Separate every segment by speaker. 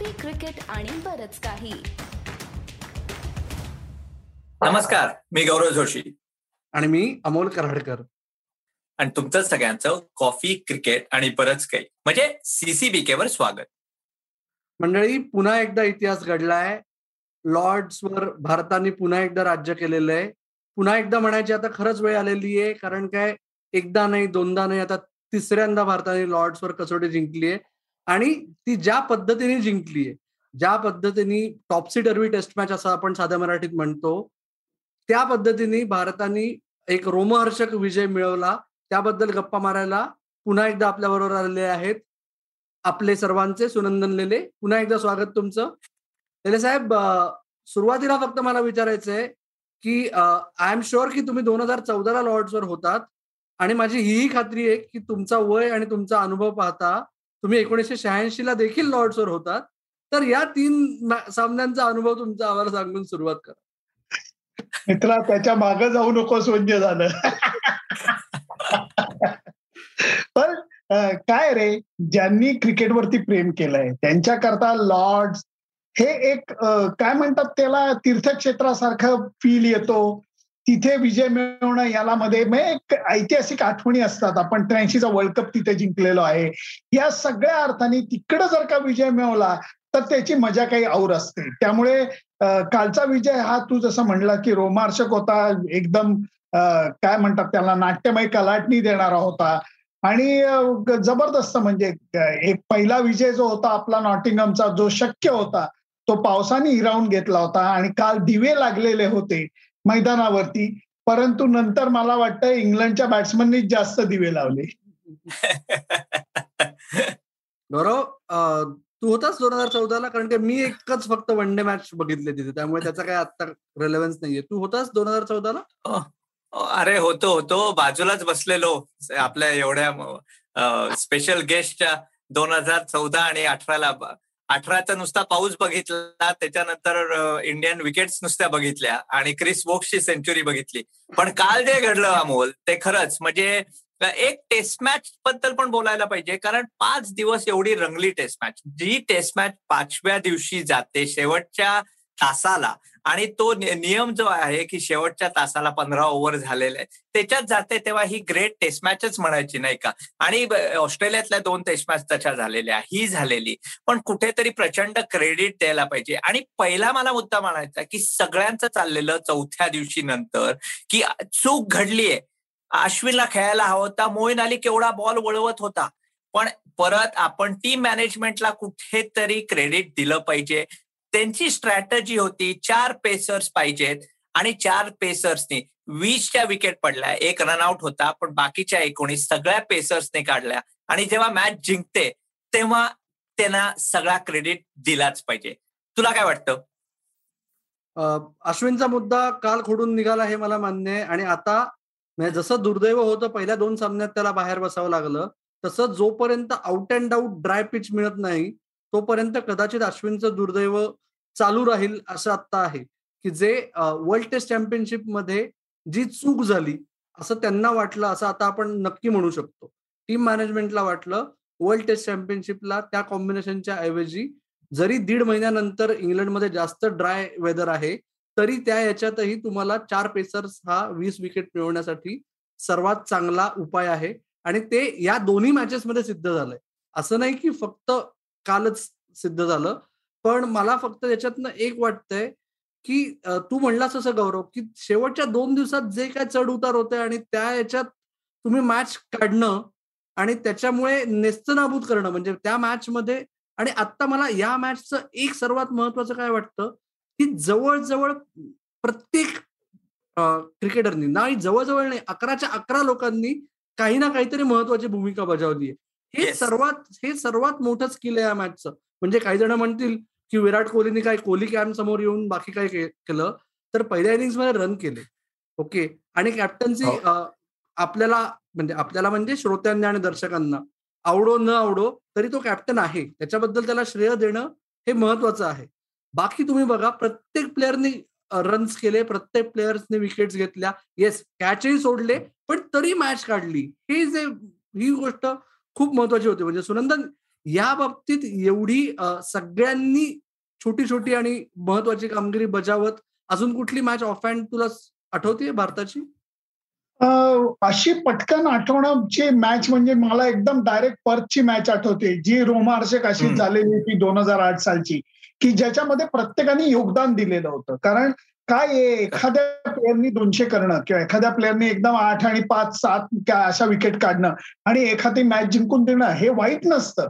Speaker 1: Coffee cricket आणि बरच काही.
Speaker 2: नमस्कार मी गौरव जोशी.
Speaker 3: आणि मी अमोल कराडकर.
Speaker 2: आणि तुमचं सगळ्यांचं कॉफी क्रिकेट आणि बरंच काही. म्हणजे सीसीबीके वर स्वागत.
Speaker 3: मंडळी पुन्हा एकदा इतिहास घडलाय. लॉर्ड्सवर भारताने पुन्हा एकदा राज्य केलेलं आहे. पुन्हा एकदा म्हणायची आता खरंच वेळ आलेली आहे कारण काय एकदा नाही दोनदा नाही आता तिसऱ्यांदा भारताने लॉर्ड्सवर कसोटी जिंकली आहे. आणि ती ज्या पद्धतीने जिंकली आहे ज्या पद्धतीने टॉपसी डर्वी टेस्ट मॅच असं आपण साध्या मराठीत म्हणतो त्या पद्धतीने भारताने एक रोमहर्षक विजय मिळवला. त्याबद्दल गप्पा मारायला पुन्हा एकदा आपल्या बरोबर आलेले आहेत. आपले सर्वांचे सुनंदन लेले. पुन्हा एकदा स्वागत तुमचं. लेले साहेब सुरुवातीला फक्त मला विचारायचं आहे की आय एम शुअर की तुम्ही दोन हजार चौदाला लॉर्ड्सवर होतात. आणि माझी हीही खात्री आहे की तुमचा वय आणि तुमचा अनुभव पाहता तुम्ही एकोणीसशे शहाऐंशी ला देखील लॉर्ड्सवर होतात. तर या तीन सामन्यांचा अनुभव तुमचा आम्हाला सांगून सुरुवात करा.
Speaker 4: मित्रा त्याच्यामागे जाऊ नकोस म्हणजे झालं. पण काय रे? ज्यांनी क्रिकेटवरती प्रेम केलंय त्यांच्याकरता लॉर्ड्स हे एक काय म्हणतात त्याला? तीर्थक्षेत्रासारखं फील येतो. तिथे विजय मिळवणं याला मध्ये एक ऐतिहासिक आठवणी असतात. आपण त्र्याऐंशीचा वर्ल्ड कप तिथे जिंकलेलो आहे. या सगळ्या अर्थाने तिकडं जर का विजय मिळवला तर त्याची मजा काही और असते. त्यामुळे कालचा विजय हा तू जसं म्हणला की रोमार्शक होता. एकदम काय म्हणतात त्याला नाट्यमय कलाटणी देणारा होता. आणि जबरदस्त म्हणजे एक पहिला विजय जो होता आपला नॉटिंगमचा जो शक्य होता तो पावसाने हिरावून घेतला होता. आणि काल दिवे लागलेले होते. मैदानावरती. परंतु नंतर मला वाटतं इंग्लंडच्या बॅट्समननीच जास्त दिवे लावले.
Speaker 3: गौरव तू होतास दोन हजार चौदाला? कारण की मी एकच फक्त वन डे मॅच बघितले तिथे. त्यामुळे त्याचा काय आता रेलेव्हन्स नाहीये. तू होतास दोन हजार चौदाला?
Speaker 2: अरे होतो होतो. बाजूलाच बसलेलो. आपल्या एवढ्या स्पेशल गेस्टच्या दोन हजार चौदा आणि अठराला. अठराचा नुसता पाऊस बघितला त्याच्यानंतर इंडियन विकेट्स नुसत्या बघितल्या आणि क्रिस वोक्सची सेंचुरी बघितली. पण काल जे घडलं अमोल ते खरंच म्हणजे एक टेस्ट मॅच बद्दल पण बोलायला पाहिजे. कारण पाच दिवस एवढी रंगली टेस्ट मॅच जी टेस्ट मॅच पाचव्या दिवशी जाते शेवटच्या तासाला. आणि तो नियम जो आहे की शेवटच्या तासाला पंधरा ओव्हर झालेले आहे त्याच्यात जाते तेव्हा ही ग्रेट टेस्ट मॅचच म्हणायची नाही का? आणि ऑस्ट्रेलियातल्या दोन टेस्ट मॅच त्याच्या झालेल्या ही झालेली. पण कुठेतरी प्रचंड क्रेडिट द्यायला पाहिजे. आणि पहिला मला मुद्दा म्हणायचा की सगळ्यांचं चाललेलं चौथ्या दिवशी नंतर की चूक घडलीये अश्विनला खेळायला हवा होता मोईन अली केवढा बॉल वळवत होता. पण परत आपण टीम मॅनेजमेंटला कुठेतरी क्रेडिट दिलं पाहिजे. त्यांची स्ट्रॅटजी होती चार पेसर्स पाहिजेत आणि चार पेसर्सनी वीसच्या विकेट पडल्या एक रनआउट होता पण बाकीच्या एकोणीस सगळ्या पेसर्सने काढल्या आणि जेव्हा मॅच जिंकते तेव्हा त्यांना सगळा क्रेडिट दिलाच पाहिजे. तुला काय वाटतं?
Speaker 3: अश्विनचा मुद्दा काल खोडून निघाला हे मला मान्य आहे आणि आता म्हणजे जसं दुर्दैव होतं पहिल्या दोन सामन्यात त्याला बाहेर बसावं लागलं तसं जोपर्यंत out and out dry pitch मिळत नाही तोपर्यंत कदाचित अश्विनचं दुर्दैव चालू राहील असं आता आहे. की जे वर्ल्ड टेस्ट चॅम्पियनशिपमध्ये जी चूक झाली असं त्यांना वाटलं असं आता आपण नक्की म्हणू शकतो. टीम मॅनेजमेंटला वाटलं वर्ल्ड टेस्ट चॅम्पियनशिपला त्या कॉम्बिनेशनच्या ऐवजी जरी दीड महिन्यानंतर इंग्लंडमध्ये जास्त ड्राय वेदर आहे तरी त्या याच्यातही तुम्हाला चार पेसर्स हा वीस विकेट मिळवण्यासाठी सर्वात चांगला उपाय आहे. आणि ते या दोन्ही मॅचेसमध्ये सिद्ध झालंय. असं नाही की फक्त कालच सिद्ध झालं. पण मला फक्त त्याच्यातनं एक वाटतंय की तू म्हणलास असं गौरव की शेवटच्या दोन दिवसात जे काय चढ उतार होते आणि त्या याच्यात तुम्ही मॅच काढणं आणि त्याच्यामुळे नेस्तनाबूत करणं म्हणजे त्या मॅच मध्ये आणि आता मला या मॅचचं एक सर्वात महत्वाचं काय वाटतं की जवळजवळ प्रत्येक क्रिकेटरनी नाही जवळजवळ नाही अकराच्या अकरा लोकांनी काही ना काहीतरी महत्वाची भूमिका बजावली आहे. हे सर्वात हे सर्वात मोठं स्किल आहे या मॅचचं म्हणजे काही जण म्हणतील की विराट कोहलीने काय कोहली कॅम्प समोर येऊन बाकी काय केलं? तर पहिल्या इनिंग्समध्ये रन केले. ओके आणि कॅप्टन्सी आपल्याला म्हणजे आपल्याला म्हणजे श्रोत्यांना आणि दर्शकांना. आवडो न आवडो तरी तो कॅप्टन आहे. त्याच्याबद्दल त्याला श्रेय देणं हे महत्वाचं आहे. बाकी तुम्ही बघा प्रत्येक प्लेअरनी रन्स केले प्रत्येक प्लेयर्सने विकेट्स घेतल्या. येस कॅचही सोडले पण तरी मॅच काढली. हे जे ही गोष्ट खूप महत्वाची होती. म्हणजे सुनंदन या बाबतीत एवढी सगळ्यांनी छोटी छोटी आणि महत्वाची कामगिरी बजावत अजून कुठली मॅच ऑफ हँड तुला आठवते भारताची?
Speaker 4: अशी पटकन आठवण्याची मॅच म्हणजे मला एकदम डायरेक्ट परतची मॅच आठवते. जी रोमार्शक अशी झालेली होती दोन हजार आठ सालची. की ज्याच्यामध्ये प्रत्येकाने योगदान दिलेलं होतं. कारण काय एखाद्या प्लेअरनी दोनशे करणं किंवा एखाद्या प्लेअरनी एकदम आठ आणि पाच सात अशा विकेट काढणं आणि एखादी मॅच जिंकून देणं हे वाईट नसतं.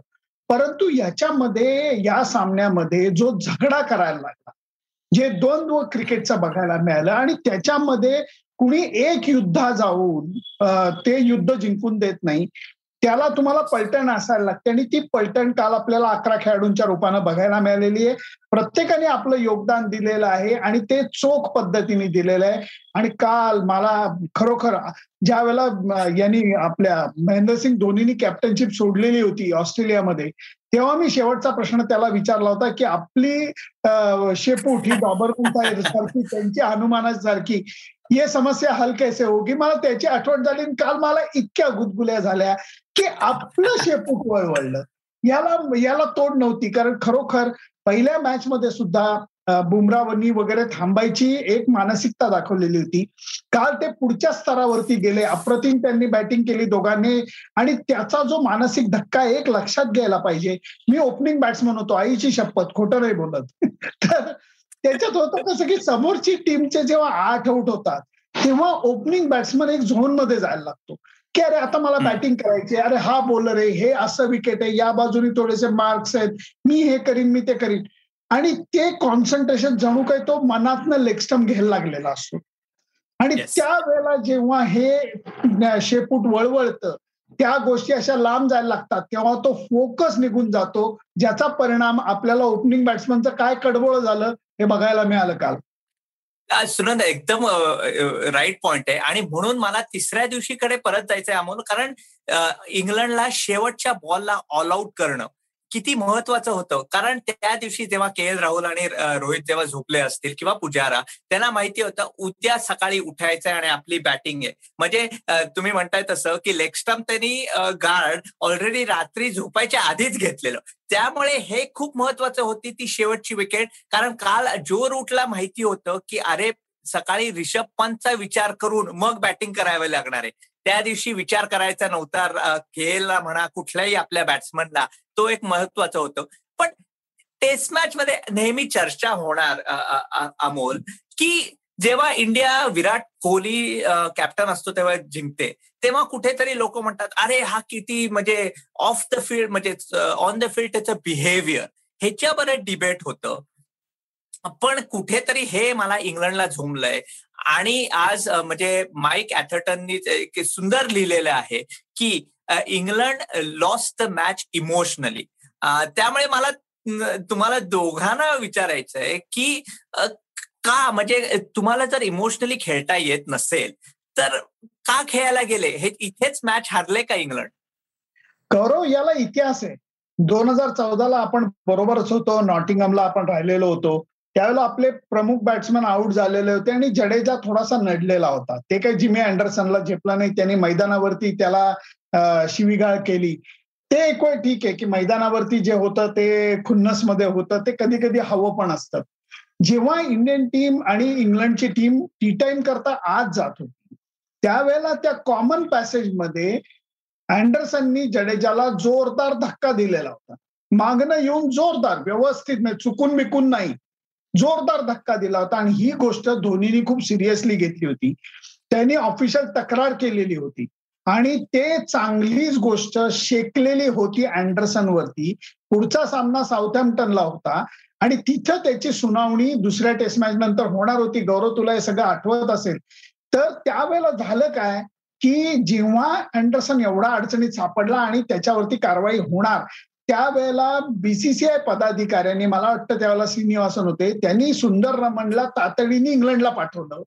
Speaker 4: परंतु याच्यामध्ये या सामन्यामध्ये जो झगडा करायला लागला जे द्वंद्व क्रिकेटचा बघायला मिळालं आणि त्याच्यामध्ये कुणी एक युद्धा जाऊन ते युद्ध जिंकून देत नाही त्याला तुम्हाला पलटण असायला लागते आणि ती पलटण काल आपल्याला अकरा खेळाडूंच्या रूपानं बघायला मिळालेली आहे. प्रत्येकाने आपलं योगदान दिलेलं आहे आणि ते चोख पद्धतीने दिलेलं आहे. आणि काल मला खरोखर ज्या वेळेला यांनी आपल्या महेंद्रसिंग धोनीनी कॅप्टनशिप सोडलेली होती ऑस्ट्रेलियामध्ये तेव्हा मी शेवटचा प्रश्न त्याला विचारला होता की आपली शेपूट ही बाबर सारखी त्यांची हनुमानासारखी ये समस्या हल कैसे होगी? मला त्याची आठवण झाली काल मला इतक्या गुदगुल्या झाल्या की आपलं शेपूट वळवळलं याला याला तोड नव्हती कारण खरोखर पहिल्या मॅच मध्ये सुद्धा बुमरावनी वगैरे थांबायची एक मानसिकता दाखवलेली होती. काल ते पुढच्या स्तरावरती गेले. अप्रतिम त्यांनी बॅटिंग केली दोघांनी आणि त्याचा जो मानसिक धक्का एक लक्षात घ्यायला पाहिजे. मी ओपनिंग बॅट्समन होतो. आईची शपथ खोटं नाही बोलत. तर त्याच्यात होतं कसं की समोरची टीमचे जेव्हा आठ आउट होतात तेव्हा ओपनिंग बॅट्समन एक झोनमध्ये जायला लागतो. की अरे आता मला बॅटिंग करायची अरे हा बॉलर आहे. हे असं विकेट आहे. या बाजूने थोडेसे मार्क्स आहेत. मी हे करीन मी ते करीन. आणि ते कॉन्सन्ट्रेशन जणू काही तो मनातनं लेगस्टम घ्यायला लागलेला असतो. आणि त्या वेळेला जेव्हा हे शेपूट वळवळतं त्या गोष्टी अशा लांब जायला लागतात तेव्हा तो फोकस निघून जातो ज्याचा परिणाम आपल्याला ओपनिंग बॅट्समनचं काय कडबोळ झालं हे बघायला मिळालं काल.
Speaker 2: सुनंद एकदम राईट पॉइंट आहे. आणि म्हणून मला तिसऱ्या दिवशीकडे परत जायचंय अमोल कारण इंग्लंडला शेवटच्या बॉलला ऑल आउट करणं किती महत्वाचं होतं? कारण त्या दिवशी जेव्हा के एल राहुल आणि रोहित जेव्हा झोपले असतील किंवा पुजारा त्यांना माहिती होतं उद्या सकाळी उठायचंय आणि आपली बॅटिंग आहे. म्हणजे तुम्ही म्हणताय तसं की लेगस्टम्प त्यांनी गार्ड ऑलरेडी रात्री झोपायच्या आधीच घेतलेलं. त्यामुळे हे खूप महत्वाचं होती ती शेवटची विकेट कारण काल जो रूटला माहिती होतं की अरे सकाळी रिषभ पंतचा विचार करून मग बॅटिंग करावी लागणार आहे. त्या दिवशी विचार करायचा नव्हता. खेळला म्हणा कुठल्याही आपल्या बॅट्समनला तो एक महत्त्वाचा होतो. पण टेस्ट मॅच मध्ये नेहमी चर्चा होणार अमोल की जेव्हा इंडिया विराट कोहली कॅप्टन असतो तेव्हा जिंकते. तेव्हा कुठेतरी लोक म्हणतात अरे हा किती म्हणजे ऑफ द फील्ड म्हणजे ऑन द फील्ड त्याचं बिहेवियर ह्याच्यावर डिबेट होतं. पण कुठेतरी हे मला इंग्लंडला झोमलंय आणि आज म्हणजे माईक ऍथर्टननी एक सुंदर लिहिलेलं आहे की England lost the match emotionally त्यामुळे मला तुम्हाला दोघांना विचारायचं आहे की का म्हणजे तुम्हाला जर इमोशनली खेळता येत नसेल तर का खेळायला गेले? हे इथेच मॅच हारले का इंग्लंड?
Speaker 4: गौरव याला इतिहास आहे. दोन हजार चौदाला आपण बरोबरच होतो नॉटिंगमला आपण राहिलेलो होतो. त्यावेळेला आपले प्रमुख बॅट्समन आउट झालेले होते आणि जडेजा थोडासा नडलेला होता. ते काही जिमी अँडरसनला झेपला नाही. त्यांनी मैदानावरती त्याला शिवीगाळ केली. ते एक वेळ ठीक आहे की मैदानावरती जे होतं ते खुन्नसमध्ये होतं. ते कधी कधी हवं पण असतं. जेव्हा इंडियन टीम आणि इंग्लंडची टीम टी टाइम करता आज जात होती. त्यावेळेला त्या कॉमन पॅसेजमध्ये अँडरसननी जडेजाला जोरदार धक्का दिलेला होता. मागणं येऊन जोरदार व्यवस्थित नाही चुकून बिकून नाही. जोरदार धक्का दिला होता आणि ही गोष्ट धोनीने खूप सिरियसली घेतली होती. त्यांनी ऑफिशियल तक्रार केलेली होती. आणि ते चांगलीच गोष्ट शेकलेली होती अँडरसन वरती पुढचा सामना साऊथॅम्प्टनला होता. आणि तिथं त्याची सुनावणी दुसऱ्या टेस्ट मॅच नंतर होणार होती. गौरव तुला हे सगळं आठवत असेल. तर त्यावेळेला झालं काय? की जेव्हा अँडरसन एवढा अडचणीत सापडला आणि त्याच्यावरती कारवाई होणार त्यावेळेला बीसीसीआय पदाधिकाऱ्यांनी मला वाटतं त्यावेळेला श्रीनिवासन होते त्यांनी सुंदर रमणला तातडीने इंग्लंडला पाठवलं.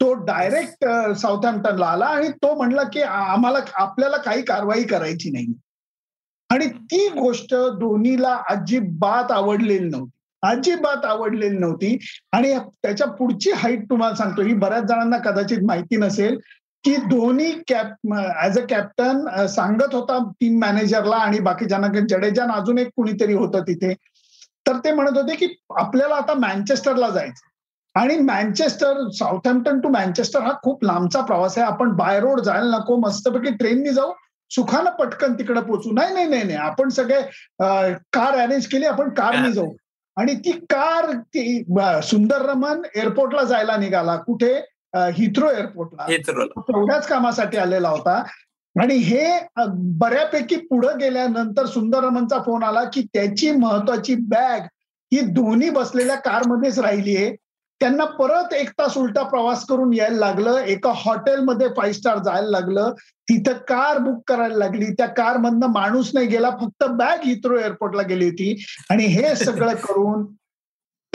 Speaker 4: तो डायरेक्ट साऊथ हॅम्प्टनला आला आणि तो म्हणला की आम्हाला आपल्याला काही कारवाई करायची नाही. आणि ती गोष्ट धोनीला अजिबात आवडलेली नव्हती. अजिबात आवडलेली नव्हती. आणि त्याच्या पुढची हाईट तुम्हाला सांगतो. ही बऱ्याच जणांना कदाचित माहिती नसेल की Dhoni cap as a captain सांगत होता टीम मॅनेजरला आणि बाकीच्यांना जडेजान अजून एक कुणीतरी होतं तिथे. तर ते म्हणत होते की आपल्याला आता मँचेस्टरला जायचं आणि मँचेस्टर साऊथहॅम्प्टन टू मँचेस्टर हा खूप लांबचा प्रवास आहे. आपण बाय रोड जायला नको मस्तपैकी ट्रेननी जाऊ सुखानं पटकन तिकडे पोचू नाही नाही नाही नाही. आपण सगळे कार अरेंज केली आपण कारने जाऊ. आणि ती कार ती सुंदर रमन एअरपोर्टला जायला निघाला. कुठे? हिथ्रो एअरपोर्टला तेवढ्याच कामासाठी आलेला होता. आणि हे बऱ्यापैकी पुढे गेल्यानंतर सुंदर रमनचा फोन आला की त्याची महत्वाची बॅग ही दोन्ही बसलेल्या कारमध्येच राहिली आहे. त्यांना परत एक तास उलटा प्रवास करून यायला लागलं. एका हॉटेलमध्ये फाईव्ह स्टार जायला लागलं. तिथं कार बुक करायला लागली. त्या कार मधनं माणूस नाही गेला. फक्त बॅग हिथ्रो एअरपोर्टला गेली होती. आणि हे सगळं करून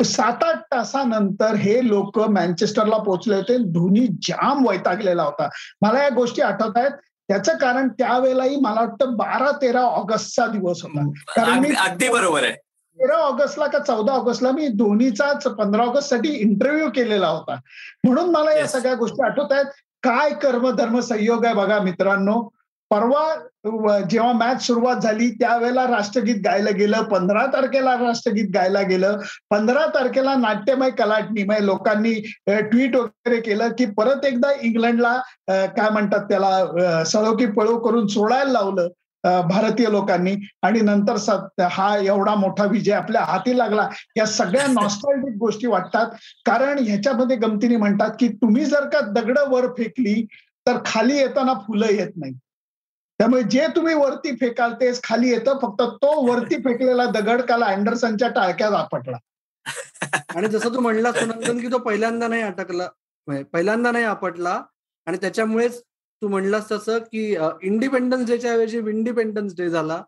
Speaker 4: सात आठ तासानंतर हे लोक मँचेस्टरला पोहोचले होते. धोनी जाम वैतागलेला होता. मला या गोष्टी आठवत आहेत त्याचं कारण त्यावेळेलाही मला वाटतं बारा तेरा ऑगस्टचा दिवस होता.
Speaker 2: कारण मी अगदी बरोबर आहे.
Speaker 4: तेरा ऑगस्टला का चौदा ऑगस्टला मी धोनीचाच पंधरा ऑगस्टसाठी इंटरव्ह्यू केलेला होता. म्हणून मला या सगळ्या गोष्टी आठवत आहेत काय कर्मधर्म संयोग आहे बघा मित्रांनो. परवा जेव्हा मॅच सुरुवात झाली त्यावेळेला राष्ट्रगीत गायलं गेलं. पंधरा तारखेला राष्ट्रगीत गायला गेलं. पंधरा तारखेला नाट्यमय कलाटणी म्हणजे लोकांनी ट्विट वगैरे केलं की परत एकदा इंग्लंडला काय म्हणतात त्याला सळोकी पळो करून सोडायला लावलं भारतीय लोकांनी. आणि नंतर हा एवढा मोठा विजय आपल्या हाती लागला. या सगळ्या नॉस्टॉल्जिक गोष्टी वाटतात. कारण ह्याच्यामध्ये गमतीने म्हणतात की तुम्ही जर का दगड वर फेकली तर खाली येताना फुलं येत नाही त्यामुळे जे तुम्ही वरती फेकाल तेच खाली येतं फक्त तो वरती फेकलेला दगड काल अँडरसनच्या टाळक्यात आपटला
Speaker 3: आणि जसं तू म्हणला सुनंदन की तो पहिल्यांदा नाही अटकला पहिल्यांदा नाही आपटला आणि त्याच्यामुळेच तू म्हणलास तसं की इंडिपेंडन्स डेच्या ऐवजी इंडिपेंडन्स डे झाला.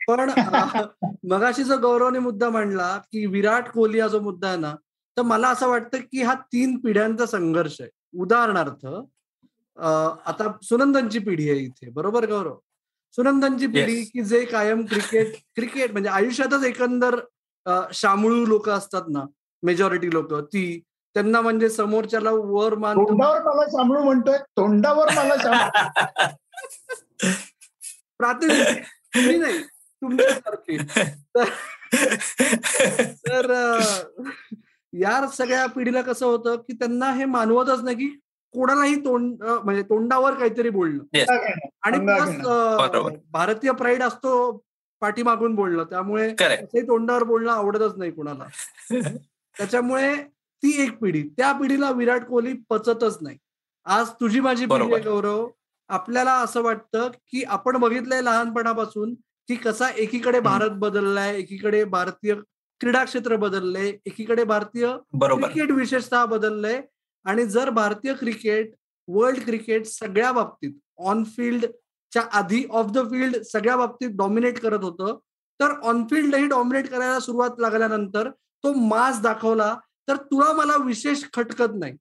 Speaker 3: पण मगाशी जो गौरवने मुद्दा मांडला की विराट कोहली हा जो मुद्दा आहे ना तर मला असं वाटतं की हा तीन पिढ्यांचा संघर्ष आहे. उदाहरणार्थ आता सुनंदनची पिढी आहे इथे बरोबर गौरव? सुनंदनची पिढी की जे कायम क्रिकेट क्रिकेट म्हणजे आयुष्यातच एकंदर शामळू लोक असतात ना मेजॉरिटी लोक ती त्यांना म्हणजे समोरच्याला वर मान
Speaker 4: तोंडावर मला शामळू म्हणतोय तोंडावर मला
Speaker 3: प्रातिनिधिक नाही तुमच्यासारखे. तर या सगळ्या पिढीला कसं होतं की त्यांना हे मानवतच नाही की कोणालाही तोंड म्हणजे तोंडावर काहीतरी बोलणं. आणि प्लस भारतीय प्राईड असतो पाठीमागून बोलणं. त्यामुळे तोंडावर बोलणं आवडतच नाही कोणाला. त्याच्यामुळे ती एक पिढी. त्या पिढीला विराट कोहली पचतच नाही. आज तुझी माझी पिढी आहे गौरव. आपल्याला असं वाटतं की आपण बघितलंय लहानपणापासून की कसा एकीकडे भारत बदललाय एकीकडे भारतीय क्रीडा क्षेत्र बदललंय एकीकडे भारतीय क्रिकेट विशेषतः बदललंय. आणि जर भारतीय क्रिकेट वर्ल्ड क्रिकेट सगळ्या बाबतीत ऑन फील्डच्या आधी ऑफ द फील्ड सगळ्या बाबतीत डॉमिनेट करत होतं तर ऑन फील्डही डॉमिनेट करायला सुरुवात लागल्यानंतर तो मास दाखवला तर तुला मला विशेष खटकत नाही.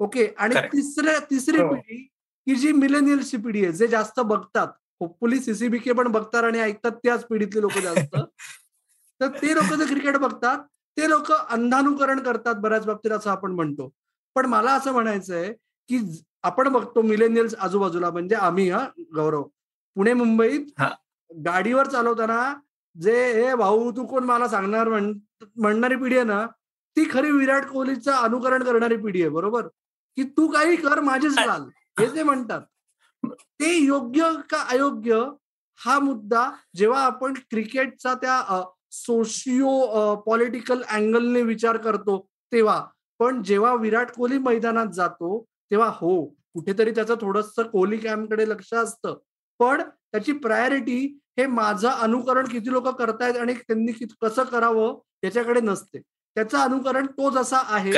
Speaker 3: ओके आणि तिसऱ्या तिसरी हो. पिढी की जी मिलेनियल्सची पिढी आहे जे जास्त बघतात होपफुली सीसीबीके पण बघतात आणि ऐकतात त्याच पिढीतले लोक जास्त तर ते लोक जे क्रिकेट बघतात ते लोक अंधानुकरण करतात बऱ्याच बाबतीत असं आपण म्हणतो. पण मला असं म्हणायचंय की आपण बघतो मिलेनियल्स आजूबाजूला म्हणजे आम्ही हा गौरव. पुणे मुंबईत गाडीवर चालवताना जे हे भाऊ तू कोण मला सांगणार? म्हणणारी पिढी आहे ना ती खरी विराट कोहलीचं अनुकरण करणारी पिढी आहे बरोबर? की तू काही कर माझेच चाल हे ते म्हणतात. ते योग्य का अयोग्य हा मुद्दा जेव्हा आपण क्रिकेटचा त्या सोशिओ पॉलिटिकल अँगलने विचार करतो तेव्हा पण जेव्हा विराट कोहली मैदानात जातो तेव्हा हो कुठेतरी त्याचं थोडस कोहली कॅम्पकडे लक्ष असतं. पण त्याची प्रायोरिटी हे माझं अनुकरण किती लोक करतायत आणि त्यांनी कसं करावं याच्याकडे नसते. त्याचं अनुकरण तो जसा आहे.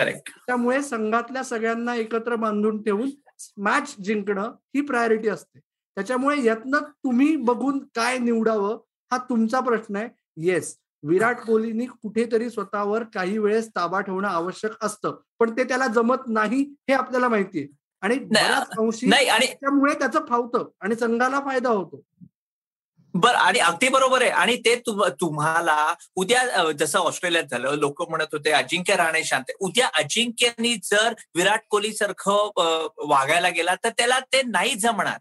Speaker 3: त्यामुळे संघातल्या सगळ्यांना एकत्र बांधून ठेवून मॅच जिंकणं ही प्रायोरिटी असते. त्याच्यामुळे यातनं तुम्ही बघून काय निवडावं हा तुमचा प्रश्न आहे. येस विराट कोहलीनी कुठेतरी स्वतःवर काही वेळेस ताबा ठेवणं आवश्यक असतं. पण ते त्याला जमत नाही हे आपल्याला माहितीये. आणि त्यामुळे त्याचं फावतं आणि संघाला फायदा होतो.
Speaker 2: बर आणि अगदी बरोबर आहे. आणि ते तुम्हाला उद्या जसं ऑस्ट्रेलियात झालं लोक म्हणत होते अजिंक्य राहणे शांत उद्या अजिंक्यनी जर विराट कोहली सारखं वागायला गेला तर त्याला ते नाही जमणार.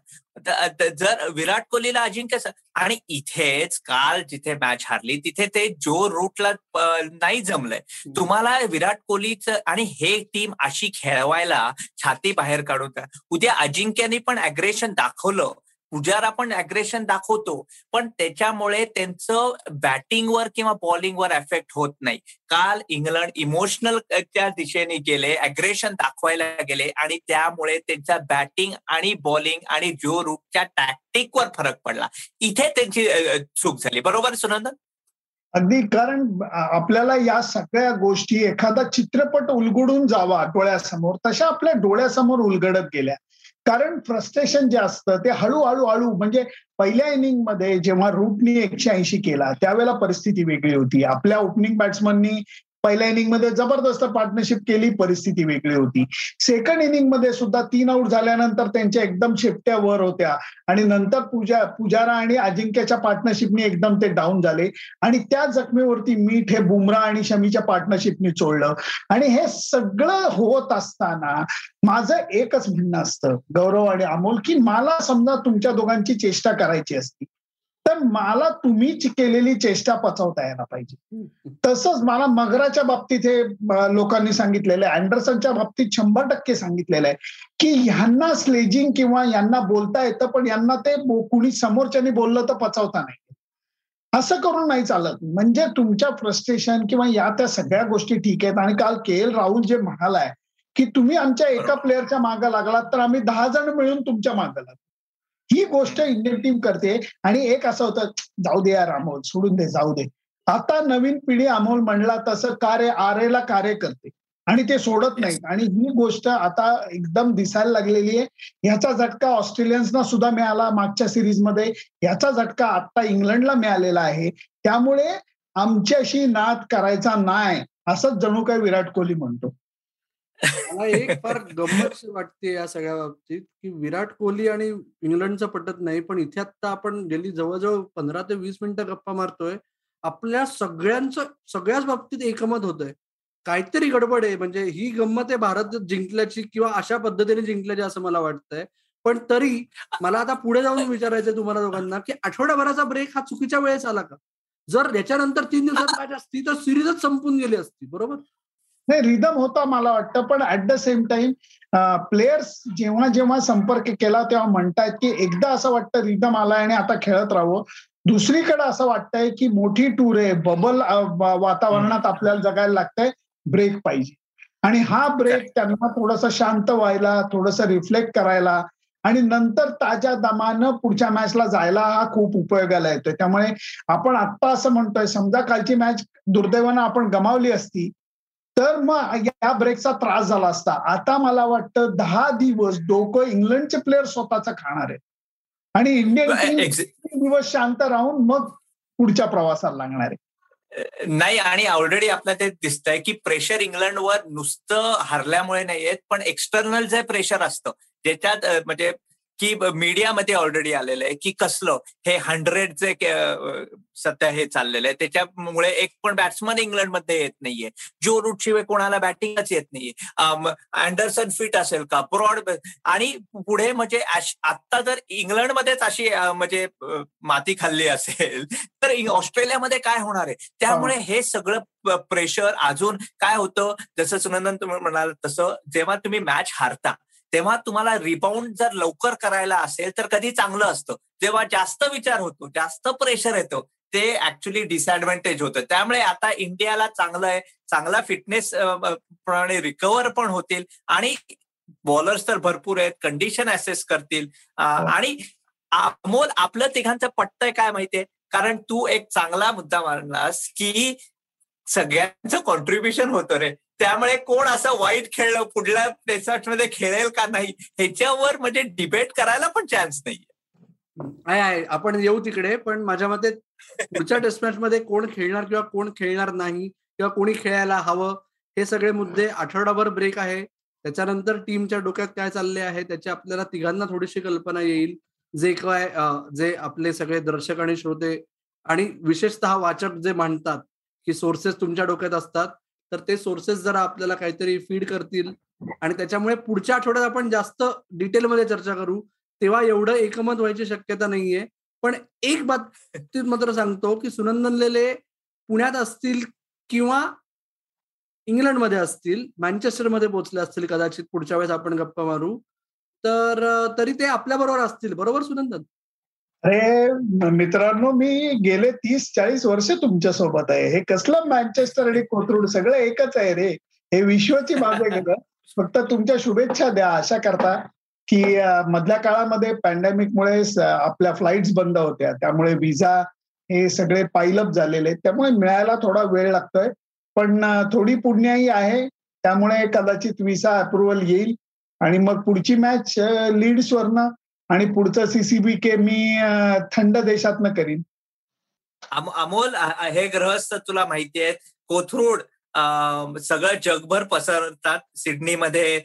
Speaker 2: जर विराट कोहलीला अजिंक्य आणि इथेच काल जिथे मॅच हारली तिथे ते जो रूटला नाही जमलंय. तुम्हाला विराट कोहलीचं आणि हे टीम अशी खेळवायला छाती बाहेर काढून उद्या अजिंक्यनी पण अग्रेशन दाखवलं पुजार आपण अग्रेशन दाखवतो पण त्याच्यामुळे त्यांचं बॅटिंगवर किंवा बॉलिंगवर एफेक्ट होत नाही. काल इंग्लंड इमोशनल त्या दिशेने गेले अग्रेशन दाखवायला गेले आणि त्यामुळे त्यांच्या बॅटिंग आणि बॉलिंग आणि जो रूटच्या टॅक्टिकवर फरक पडला. इथे त्यांची चूक झाली. बरोबर सुनंदन?
Speaker 4: अगदी. कारण आपल्याला या सगळ्या गोष्टी एखादा चित्रपट उलगडून जावा डोळ्यासमोर तशा आपल्या डोळ्यासमोर उलगडत गेल्या. कारण फ्रस्ट्रेशन जे असतं ते हळूहळू हळू म्हणजे पहिल्या इनिंगमध्ये जेव्हा रूटनी एकशे ऐंशी केला त्यावेळेला परिस्थिती वेगळी होती. आपल्या ओपनिंग बॅट्समननी पहिल्या इनिंगमध्ये जबरदस्त पार्टनरशिप केली परिस्थिती वेगळी होती. सेकंड इनिंगमध्ये सुद्धा तीन आऊट झाल्यानंतर त्यांच्या एकदम शेपट्या वर होत्या. आणि नंतर पूजा पुजारा आणि अजिंक्यच्या पार्टनरशिपनी एकदम ते डाऊन झाले. आणि त्या जखमेवरती मीठ हे बुमरा आणि शमीच्या पार्टनरशिपनी चोळलं. आणि हे सगळं होत असताना माझं एकच म्हणणं असतं गौरव आणि अमोल की मला समजा तुमच्या दोघांची चेष्टा करायची असती तर मला तुम्हीच केलेली चेष्टा पचवता यायला पाहिजे. तसंच मला मगराच्या बाबतीत हे लोकांनी सांगितलेलं आहे. अँडरसनच्या बाबतीत शंभर टक्के सांगितलेलं आहे की ह्यांना स्लेजिंग किंवा यांना बोलता येतं पण यांना ते कुणी समोरच्यानी बोललं तर पचवता नाही असं करून नाही चालत. म्हणजे तुमच्या फ्रस्ट्रेशन किंवा या त्या सगळ्या गोष्टी ठीक आहेत. आणि काल के एल राहुल जे म्हणालाय की तुम्ही आमच्या एका प्लेअरच्या मागे लागलात तर आम्ही दहा जण मिळून तुमच्या मागे लागतो ही गोष्ट इंडियन टीम करते. आणि एक असं होतं जाऊ दे यार अमोल सोडून दे जाऊ दे. आता नवीन पिढी अमोल म्हणला तसं कार्य आरेला कार्य करते. आणि ते सोडत नाहीत. आणि ही गोष्ट आता एकदम दिसायला लागलेली आहे. ह्याचा झटका ऑस्ट्रेलियन्सना सुद्धा मिळाला मागच्या सिरीजमध्ये. ह्याचा झटका आता इंग्लंडला मिळालेला आहे. त्यामुळे आमच्याशी नाद करायचा नाही असंच जणू काय विराट कोहली म्हणतो.
Speaker 3: मला एक फार गंमत वाटते या सगळ्या बाबतीत की विराट कोहली आणि इंग्लंडचं पटत नाही पण इथे आता आपण गेली जवळजवळ पंधरा ते वीस मिनिटं गप्पा मारतोय. आपल्या सगळ्यांचं सगळ्याच बाबतीत एकमत होतंय. काहीतरी गडबड आहे म्हणजे ही गंमत आहे भारत जिंकल्याची किंवा अशा पद्धतीने जिंकल्याची असं मला वाटतंय. पण तरी मला आता पुढे जाऊन विचारायचंय तुम्हाला दोघांना की आठवड्याभराचा ब्रेक हा चुकीच्या वेळेस आला का? जर याच्यानंतर तीन दिवसात मॅच असती तर सिरीजच संपून गेली असती बरोबर?
Speaker 4: नाही रिदम होता मला वाटतं पण at the same time players जेव्हा जेव्हा संपर्क केला तेव्हा म्हणतायत की एकदा असं वाटतं रिदम आलाय आणि आता खेळत राहावं. दुसरीकडे असं वाटतंय की मोठी टूर आहे बबल वातावरणात आपल्याला जगायला लागतंय ब्रेक पाहिजे. आणि हा ब्रेक त्यांना थोडस शांत व्हायला थोडस रिफ्लेक्ट करायला आणि नंतर ताज्या दमानं पुढच्या मॅचला जायला हा खूप उपयोगाला येतोय. त्यामुळे आपण आत्ता असं म्हणतोय समजा कालची मॅच दुर्दैवानं आपण गमावली असती तर मग या ब्रेकचा त्रास झाला असता. आता मला वाटतं दहा दिवस डोकं इंग्लंडचे प्लेअर स्वतःच खाणार आहे आणि इंडियन टीम दिवस शांत राहून मग पुढच्या प्रवासाला लागणार आहे?
Speaker 2: नाही आणि ऑलरेडी आपल्याला ते दिसतंय की प्रेशर इंग्लंडवर नुसतं हरल्यामुळे नाही येत पण एक्सटर्नल जे प्रेशर असतं ज्याच्यात म्हणजे की मीडियामध्ये ऑलरेडी आलेलं आहे की कसलं हे हंड्रेडचे सध्या हे चाललेलं आहे. त्याच्यामुळे एक पण बॅट्समन इंग्लंडमध्ये येत नाहीये. जो रूट शिवाय कोणाला बॅटिंगच येत नाहीये. अँडरसन फिट असेल का? ब्रॉड आणि पुढे म्हणजे आता जर इंग्लंडमध्येच अशी म्हणजे माती खाल्ली असेल तर ऑस्ट्रेलियामध्ये काय होणार आहे? त्यामुळे हे. सगळं प्रेशर अजून काय होतं? जसं सुनंदन तुम्ही म्हणाल तसं जेव्हा तुम्ही मॅच हारता तेव्हा तुम्हाला रिबाउंड जर लवकर करायला असेल तर कधी चांगलं असतं. जेव्हा जास्त विचार होतो जास्त प्रेशर येतो ते ऍक्च्युली डिसएडव्हान्टेज होतं. त्यामुळे आता इंडियाला चांगलं आहे. चांगला फिटनेस प्रमाणे रिकवर पण होतील आणि बॉलर्स तर भरपूर आहेत. कंडिशन असेस करतील. आणि अमोल आपलं तिघांचं पटतंय काय माहितीये? कारण तू एक चांगला मुद्दा मारलास की सगळ्यांचं कॉन्ट्रीब्युशन होतं रे. त्यामुळे कोण असं वाईट खेळलं पुढल्या टेस्टमध्ये खेळेल का नाही ह्याच्यावर म्हणजे डिबेट करायला पण चान्स नाही
Speaker 3: आपण येऊ तिकडे पण माझ्या मते पुढच्या टेस्ट मॅच मध्ये कोण खेळणार किंवा कोण खेळणार नाही किंवा कोणी खेळायला हवं हे सगळे मुद्दे आठवडाभर ब्रेक आहे. त्याच्यानंतर टीमच्या डोक्यात काय चालले आहे त्याची आपल्याला तिघांना थोडीशी कल्पना येईल. जे काय जे आपले सगळे दर्शक आणि श्रोते आणि विशेषतः वाचक जे मांडतात की सोर्सेस तुमच्या डोक्यात असतात तर ते सोर्सेस जरा आपल्याला काहीतरी फीड करतील. आणि त्याच्यामुळे पुढच्या आठवड्यात आपण जास्त डिटेलमध्ये चर्चा करू. तेव्हा एवढं एकमत व्हायची शक्यता नाहीये. पण एक बाबतीत मात्र सांगतो की सुनंदन लेले पुण्यात असतील किंवा इंग्लंडमध्ये असतील मँचेस्टरमध्ये पोहोचले असतील कदाचित पुढच्या वेळेस आपण गप्पा मारू तर तरी ते आपल्या बरोबर असतील. बरोबर सुनंदन?
Speaker 4: अरे मित्रांनो मी गेले तीस चाळीस वर्ष तुमच्यासोबत आहे. हे कसलं मँचेस्टर आणि कोथरूड सगळं एकच आहे रे. हे विश्वाची बाब आहे फक्त तुमच्या शुभेच्छा द्या. अशा करता की मधल्या काळामध्ये पॅन्डेमिकमुळे आपल्या फ्लाईट्स बंद होत्या. त्यामुळे विजा हे सगळे पाईलअप झालेले. त्यामुळे मिळायला थोडा वेळ लागतोय. पण थोडी पुण्याही आहे. त्यामुळे कदाचित विसा अप्रुव्हल येईल. आणि मग पुढची मॅच लीड्स वरनं आणि पुढचं सीसीबी के मी थंड देशातनं करीन.
Speaker 2: अमोल हे ग्रहस्थ तुला माहिती आहेत. कोथरूड सगळं जगभर पसरतात सिडनीमध्ये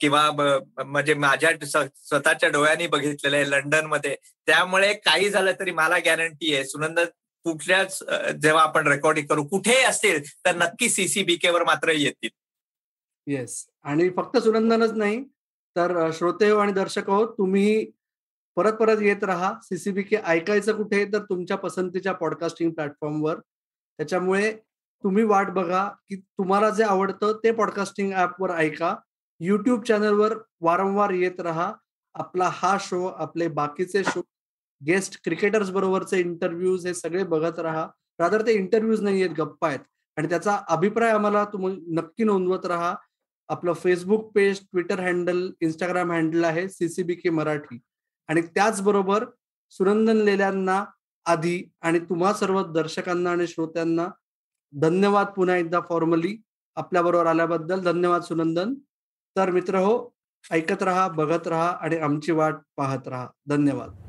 Speaker 2: किंवा म्हणजे माझ्या स्वतःच्या डोळ्यांनी बघितलेलं आहे लंडनमध्ये. त्यामुळे काही झालं तरी मला गॅरंटी आहे. सुनंद कुठल्याच जेव्हा आपण रेकॉर्डिंग करू कुठेही असतील तर नक्की सीसीबीके वर मात्र येतील.
Speaker 3: येस आणि फक्त सुनंदनच नाही तर श्रोते हो आणि दर्शक हो तुम्ही परत परत येत राहा. सीसीबीके ऐकायचं कुठे तर तुमच्या पसंतीच्या पॉडकास्टिंग प्लॅटफॉर्मवर त्याच्यामुळे तुम्ही वाट बघा की तुम्हाला जे आवडतं ते पॉडकास्टिंग ऍपवर ऐका. यूट्यूब चॅनलवर वारंवार येत राहा. आपला हा शो आपले बाकीचे शो गेस्ट क्रिकेटर्स बरोबरचे इंटरव्ह्यूज हे सगळे बघत राहा. रादर ते इंटरव्ह्यूज नाही आहेत गप्पा आहेत. आणि त्याचा अभिप्राय आम्हाला तुम्ही नक्की नोंदवत राहा. आपलं Facebook page Twitter handle Instagram handle आहे सीसीबी के मराठी. आणि त्याचबरोबर सुनंदन लेल्यांना आधी आणि तुम्हा सर्व दर्शकांना आणि श्रोत्यांना धन्यवाद पुन्हा एकदा फॉर्मली आपल्या बरोबर आल्याबद्दल. धन्यवाद सुनंदन. तर मित्र हो ऐकत राहा बघत राहा आणि आमची वाट पाहत राहा. धन्यवाद.